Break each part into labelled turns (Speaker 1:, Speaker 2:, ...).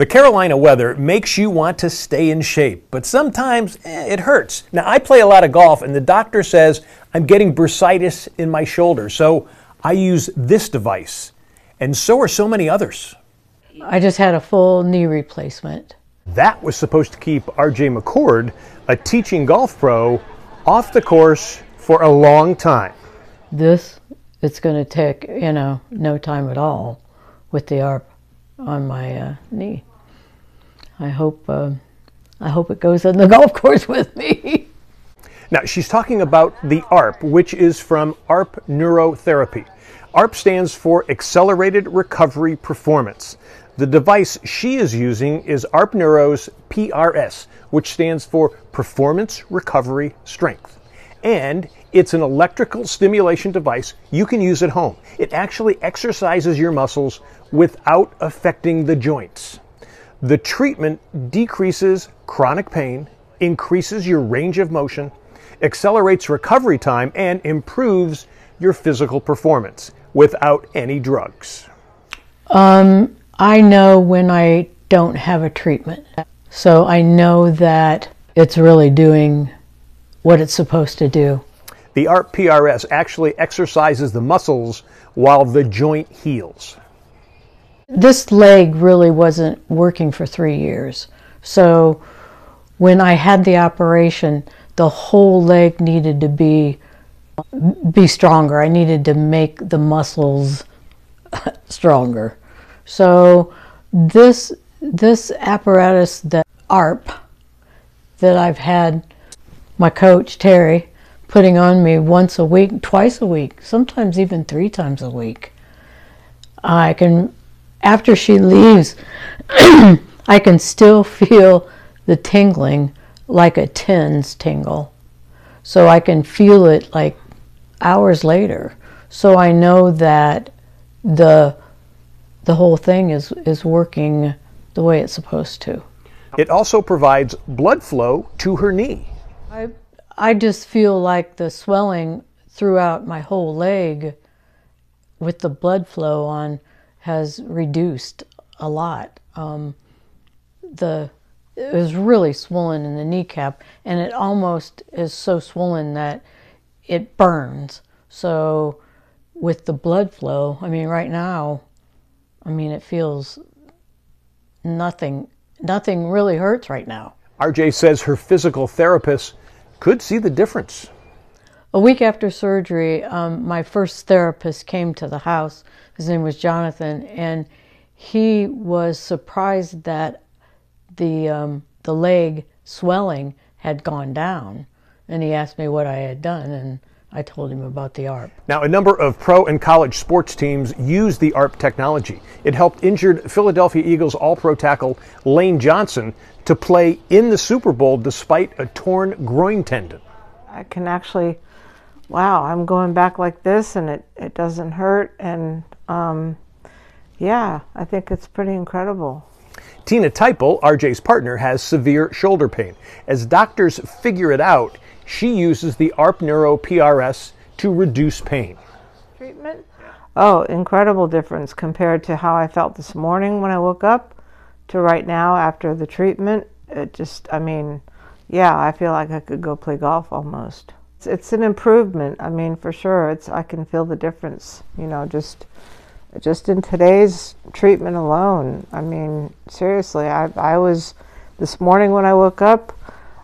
Speaker 1: The Carolina weather makes you want to stay in shape, but sometimes eh, it hurts. Now, I play a lot of golf, and the doctor says I'm getting bursitis in my shoulder, so I use this device, and so are so many others.
Speaker 2: I just had a full knee replacement.
Speaker 1: That was supposed to keep RJ McCord, a teaching golf pro, off the course for a long time.
Speaker 2: This, it's going to take, you know, no time at all with the ARP on my uh, knee. I hope uh, I hope it goes on the golf course with me.
Speaker 1: Now, she's talking about the ARP, which is from ARP Neurotherapy. ARP stands for Accelerated Recovery Performance. The device she is using is ARP Neuro's PRS, which stands for Performance Recovery Strength. And it's an electrical stimulation device you can use at home. It actually exercises your muscles without affecting the joints. The treatment decreases chronic pain, increases your range of motion, accelerates recovery time, and improves your physical performance without any drugs.
Speaker 2: Um, I know when I don't have a treatment. So I know that it's really doing what it's supposed to do.
Speaker 1: The ARP PRS actually exercises the muscles while the joint heals.
Speaker 2: This leg really wasn't working for three years. So when I had the operation, the whole leg needed to be be stronger. I needed to make the muscles stronger. So this this apparatus that ARP that I've had my coach Terry putting on me once a week, twice a week, sometimes even three times a week. I can after she leaves, I can still feel the tingling like a TENS tingle. So I can feel it like hours later. So I know that the the whole thing is is working the way it's supposed to.
Speaker 1: It also provides blood flow to her knee.
Speaker 2: I I just feel like the swelling throughout my whole leg with the blood flow on has reduced a lot. Um, the it was really swollen in the kneecap, and it almost is so swollen that it burns. So with the blood flow, I mean, right now, I mean, it feels nothing. Nothing really hurts right now.
Speaker 1: RJ says her physical therapist could see the difference.
Speaker 2: A week after surgery, um, my first therapist came to the house. His name was Jonathan, and he was surprised that the um, the leg swelling had gone down. And he asked me what I had done, and I told him about the ARP.
Speaker 1: Now, a number of pro and college sports teams use the ARP technology. It helped injured Philadelphia Eagles All Pro tackle Lane Johnson to play in the Super Bowl despite a torn groin tendon.
Speaker 3: I can actually wow, I'm going back like this and it, it doesn't hurt. And um, yeah, I think it's pretty incredible.
Speaker 1: Tina Teipel, RJ's partner, has severe shoulder pain. As doctors figure it out, she uses the ARP Neuro PRS to reduce pain.
Speaker 3: Treatment? Oh, incredible difference compared to how I felt this morning when I woke up to right now after the treatment. It just, I mean, yeah, I feel like I could go play golf almost. It's, it's an improvement. I mean, for sure, it's I can feel the difference. You know, just just in today's treatment alone. I mean, seriously, I I was this morning when I woke up,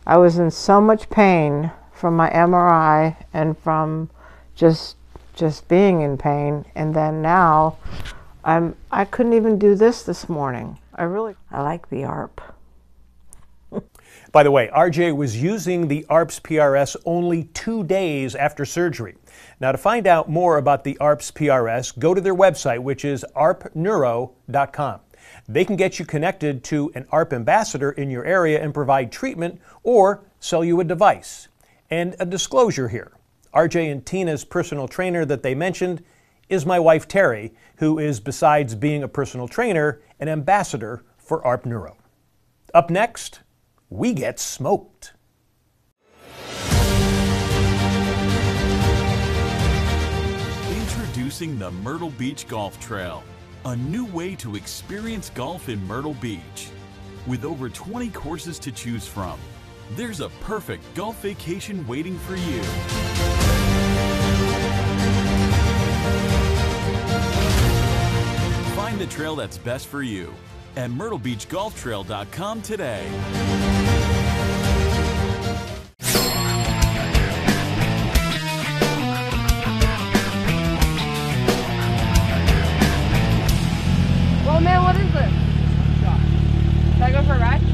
Speaker 3: I was in so much pain from my MRI and from just just being in pain, and then now, I'm I couldn't even do this this morning. I really I like the ARP.
Speaker 1: By the way, RJ was using the ARPS PRS only two days after surgery. Now, to find out more about the ARPS PRS, go to their website, which is arpneuro.com. They can get you connected to an ARP ambassador in your area and provide treatment or sell you a device. And a disclosure here RJ and Tina's personal trainer that they mentioned is my wife Terry, who is, besides being a personal trainer, an ambassador for ARP Neuro. Up next, we get smoked.
Speaker 4: Introducing the Myrtle Beach Golf Trail. a new way to experience golf in Myrtle Beach. With over 20 courses to choose from, there's a perfect golf vacation waiting for you. Find the trail that's best for you at myrtlebeachgolftrail.com today. river, right?